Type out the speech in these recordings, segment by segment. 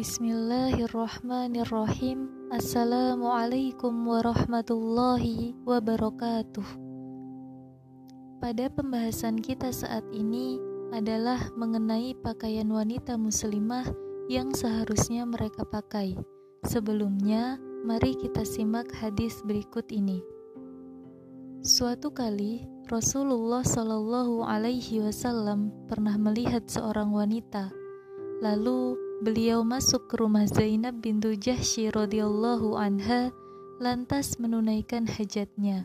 Bismillahirrahmanirrahim. Assalamualaikum warahmatullahi wabarakatuh. Pada pembahasan kita saat ini adalah mengenai pakaian wanita muslimah yang seharusnya mereka pakai. Sebelumnya, mari kita simak hadis berikut ini. Suatu kali, Rasulullah Shallallahu Alaihi Wasallam pernah melihat seorang wanita. Lalu beliau masuk ke rumah Zainab bintu Jahsy radhiyallahu anha lantas menunaikan hajatnya.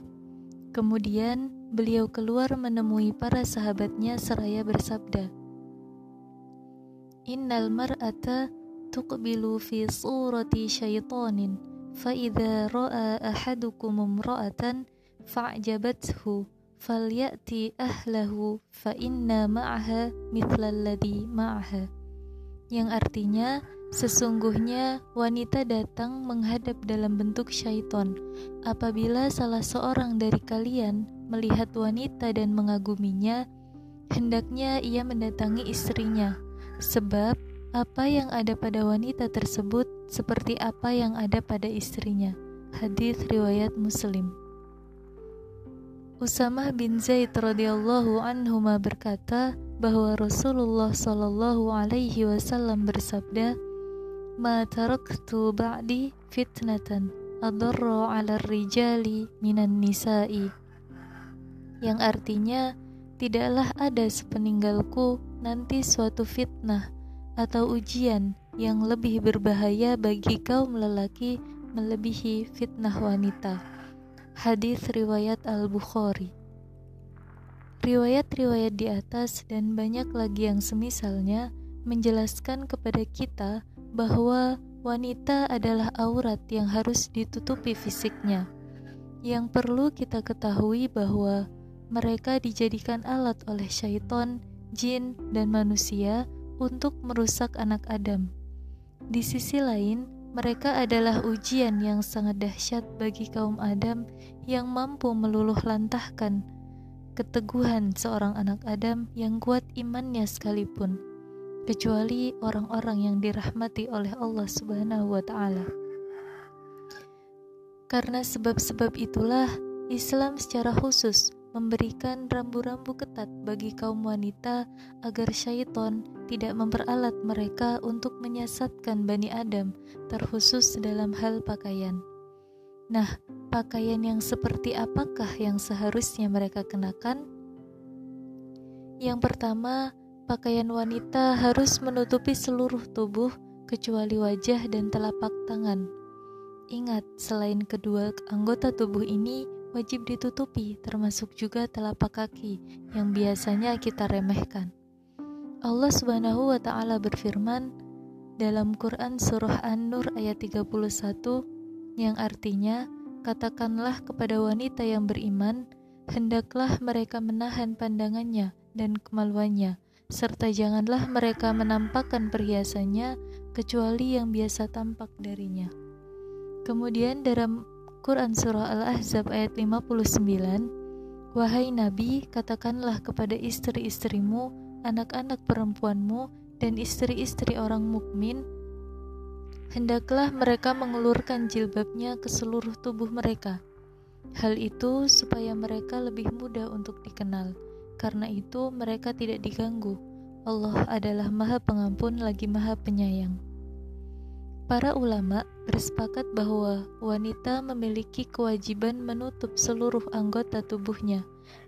Kemudian beliau keluar menemui para sahabatnya seraya bersabda, Innal mar'ata tuqbilu fi surati syaitanin fa idza ra'a ahadukum imra'atan fa'jabathu falyati ahlahu fa inna ma'aha mithla alladhi ma'aha yang artinya sesungguhnya wanita datang menghadap dalam bentuk syaiton. Apabila salah seorang dari kalian melihat wanita dan mengaguminya, hendaknya ia mendatangi istrinya, sebab apa yang ada pada wanita tersebut seperti apa yang ada pada istrinya. Hadis riwayat Muslim. Usamah bin Zaid radhiyallahu anhu berkata, bahwa Rasulullah Shallallahu Alaihi Wasallam bersabda, "Ma taraktu ba'di fitnatan adarra 'ala rijali minan nisa'i." Yang artinya, tidaklah ada sepeninggalku nanti suatu fitnah atau ujian yang lebih berbahaya bagi kaum lelaki melebihi fitnah wanita. Hadis riwayat Al-Bukhari. Riwayat-riwayat di atas dan banyak lagi yang semisalnya menjelaskan kepada kita bahwa wanita adalah aurat yang harus ditutupi fisiknya. Yang perlu kita ketahui bahwa mereka dijadikan alat oleh syaitan, jin, dan manusia untuk merusak anak Adam. Di sisi lain, mereka adalah ujian yang sangat dahsyat bagi kaum Adam yang mampu meluluh lantahkan keteguhan seorang anak Adam yang kuat imannya sekalipun, kecuali orang-orang yang dirahmati oleh Allah Subhanahu wa Ta'ala. Karena sebab-sebab itulah Islam secara khusus memberikan rambu-rambu ketat bagi kaum wanita agar syaitan tidak memperalat mereka untuk menyesatkan Bani Adam, terkhusus dalam hal pakaian. Nah, pakaian yang seperti apakah yang seharusnya mereka kenakan? Yang pertama, pakaian wanita harus menutupi seluruh tubuh kecuali wajah dan telapak tangan. Ingat, selain kedua anggota tubuh ini wajib ditutupi, termasuk juga telapak kaki yang biasanya kita remehkan. Allah Subhanahu wa taala berfirman dalam Quran surah An-Nur ayat 31 yang artinya, katakanlah kepada wanita yang beriman, hendaklah mereka menahan pandangannya dan kemaluannya, serta janganlah mereka menampakkan perhiasannya kecuali yang biasa tampak darinya. Kemudian dalam Quran Surah Al-Ahzab ayat 59, Wahai Nabi, katakanlah kepada istri-istrimu, anak-anak perempuanmu, dan istri-istri orang mukmin hendaklah mereka mengelurkan jilbabnya ke seluruh tubuh mereka. Hal itu supaya mereka lebih mudah untuk dikenal. Karena itu mereka tidak diganggu. Allah adalah Maha Pengampun lagi Maha Penyayang. Para ulama bersepakat bahwa wanita memiliki kewajiban menutup seluruh anggota tubuhnya,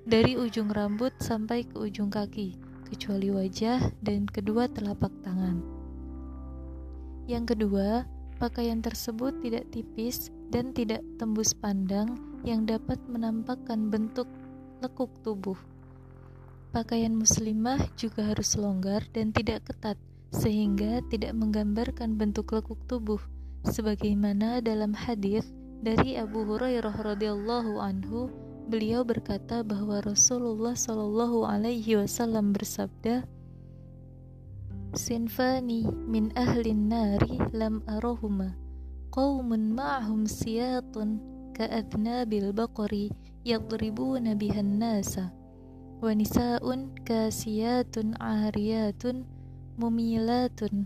dari ujung rambut sampai ke ujung kaki, kecuali wajah dan kedua telapak tangan. Yang kedua, pakaian tersebut tidak tipis dan tidak tembus pandang yang dapat menampakkan bentuk lekuk tubuh. Pakaian muslimah juga harus longgar dan tidak ketat sehingga tidak menggambarkan bentuk lekuk tubuh sebagaimana dalam hadis dari Abu Hurairah radhiyallahu anhu beliau berkata bahwa Rasulullah shallallahu alaihi wasallam bersabda Sinfani min ahlin nari lam arahuma. Qawmun ma'ahum siyatun Ka'adnabil baqari Yadribuna bihan nasa Wa nisa'un kasiyatun ariyatun Mumilatun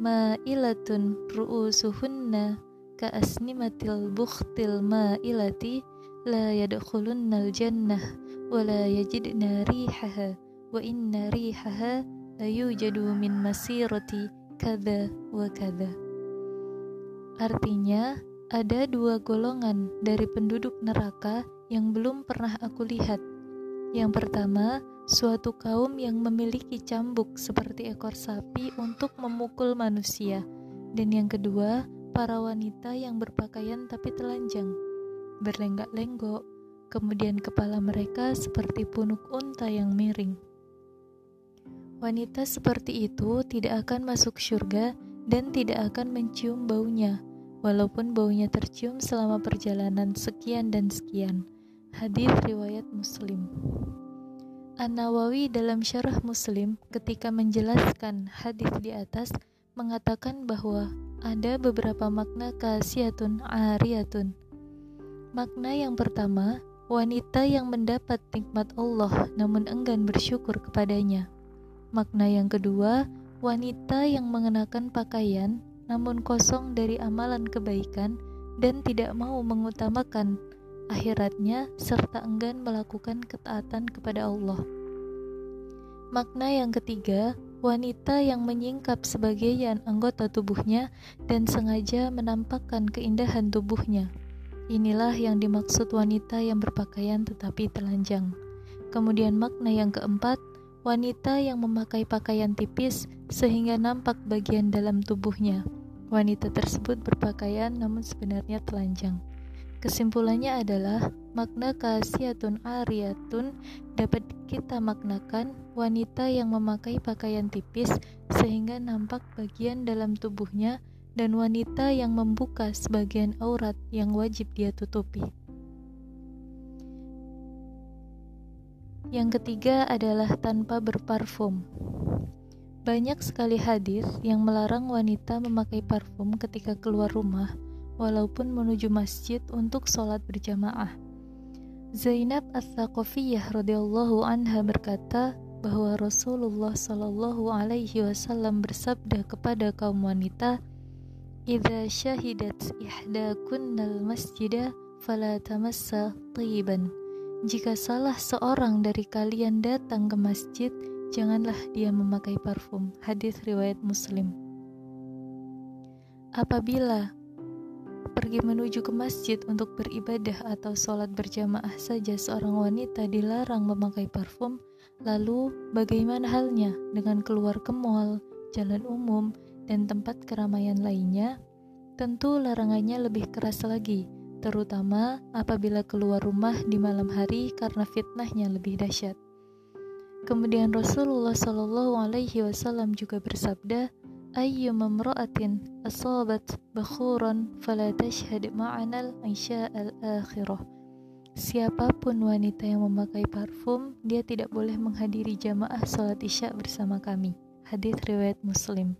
ma'ilatun ru'usuhunna ka'asnimatil bukhtil ma'ilati la yadkhulunnal jannah wa la yajidna rihaha wa inna rihaha layujadu min masirati kada wa kada Artinya, ada dua golongan dari penduduk neraka yang belum pernah aku lihat. Yang pertama, suatu kaum yang memiliki cambuk seperti ekor sapi untuk memukul manusia, dan yang kedua, para wanita yang berpakaian tapi telanjang, berlenggak-lenggok, kemudian kepala mereka seperti punuk unta yang miring. Wanita seperti itu tidak akan masuk surga dan tidak akan mencium baunya, walaupun baunya tercium selama perjalanan sekian dan sekian. Hadis riwayat Muslim. An-Nawawi dalam syarah Muslim ketika menjelaskan hadis di atas mengatakan bahwa ada beberapa makna kasiyatun ariyatun. Makna yang pertama, wanita yang mendapat nikmat Allah namun enggan bersyukur kepadanya. Makna yang kedua, wanita yang mengenakan pakaian namun kosong dari amalan kebaikan dan tidak mau mengutamakan akhiratnya, serta enggan melakukan ketaatan kepada Allah. Makna yang ketiga, wanita yang menyingkap sebagian anggota tubuhnya dan sengaja menampakkan keindahan tubuhnya. Inilah yang dimaksud wanita yang berpakaian tetapi telanjang. Kemudian makna yang keempat, wanita yang memakai pakaian tipis sehingga nampak bagian dalam tubuhnya. Wanita tersebut berpakaian namun sebenarnya telanjang. Kesimpulannya adalah makna kasiyatun ariyatun dapat kita maknakan wanita yang memakai pakaian tipis sehingga nampak bagian dalam tubuhnya dan wanita yang membuka sebagian aurat yang wajib dia tutupi. Yang ketiga adalah tanpa berparfum. Banyak sekali hadis yang melarang wanita memakai parfum ketika keluar rumah walaupun menuju masjid untuk sholat berjamaah. Zainab As-Saqafiyah radhiyallahu anha berkata bahwa Rasulullah shallallahu alaihi wasallam bersabda kepada kaum wanita, "Idza syahidat ihdakunnal masjida fala tamassa tayyiban." Jika salah seorang dari kalian datang ke masjid, janganlah dia memakai parfum. Hadis riwayat Muslim. Apabila pergi menuju ke masjid untuk beribadah atau sholat berjamaah saja seorang wanita dilarang memakai parfum, lalu bagaimana halnya dengan keluar ke mall, jalan umum, dan tempat keramaian lainnya? Tentu larangannya lebih keras lagi, terutama apabila keluar rumah di malam hari karena fitnahnya lebih dahsyat. Kemudian Rasulullah Shallallahu Alaihi Wasallam juga bersabda, "Ayyu mamra'atin asabat bakhuran fala tashhad ma'anal al akhirah." Siapa pun wanita yang memakai parfum, dia tidak boleh menghadiri jamaah sholat isya bersama kami. Hadis riwayat Muslim.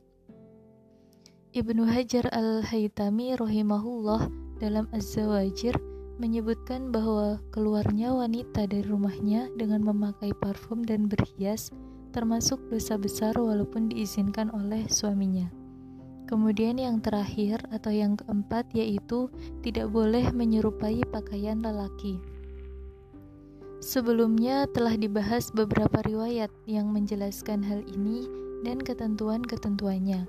Ibnu Hajar al-Haytami rahimahullah dalam Az-Zawajir menyebutkan bahwa keluarnya wanita dari rumahnya dengan memakai parfum dan berhias termasuk dosa besar walaupun diizinkan oleh suaminya. Kemudian yang terakhir atau yang keempat yaitu tidak boleh menyerupai pakaian lelaki. Sebelumnya telah dibahas beberapa riwayat yang menjelaskan hal ini dan ketentuan-ketentuannya.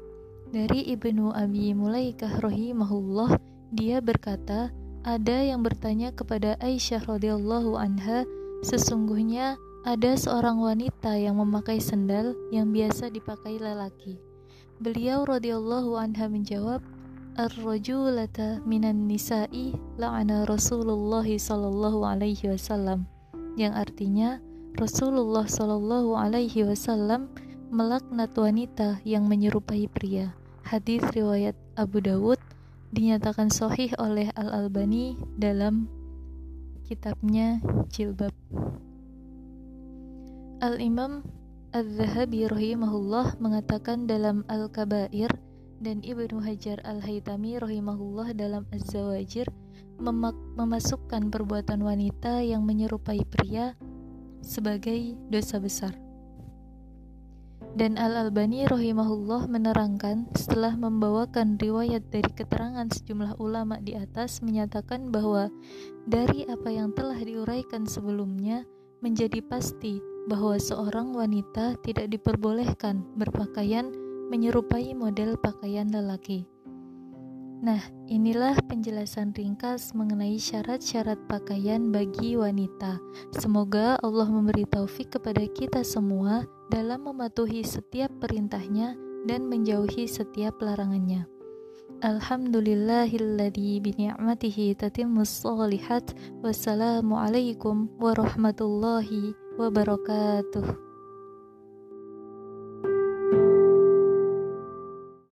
Dari Ibnu Abi Mulaikah rahimahullah, dia berkata, ada yang bertanya kepada Aisyah radhiyallahu anha, sesungguhnya ada seorang wanita yang memakai sendal yang biasa dipakai lelaki. Beliau radhiyallahu anha menjawab, Ar-rajulata minan nisa'i la'ana Rasulullah sallallahu alaihi wasallam. Yang artinya Rasulullah sallallahu alaihi wasallam melaknat wanita yang menyerupai pria. Hadis riwayat Abu Dawud dinyatakan sahih oleh Al-Albani dalam kitabnya Jilbab. Al-Imam Al-Zahabi rahimahullah mengatakan dalam Al-Kabair dan Ibnu Hajar Al-Haytami rahimahullah dalam Az-Zawajir memasukkan perbuatan wanita yang menyerupai pria sebagai dosa besar. Dan Al-Albani rahimahullah menerangkan setelah membawakan riwayat dari keterangan sejumlah ulama di atas menyatakan bahwa dari apa yang telah diuraikan sebelumnya menjadi pasti bahwa seorang wanita tidak diperbolehkan berpakaian menyerupai model pakaian lelaki. Nah, inilah penjelasan ringkas mengenai syarat-syarat pakaian bagi wanita. Semoga Allah memberi taufik kepada kita semua dalam mematuhi setiap perintahnya dan menjauhi setiap larangannya. Alhamdulillahilladzi bini'matihi tatimmus shalihat. Wassalamualaikum warahmatullahi wabarakatuh.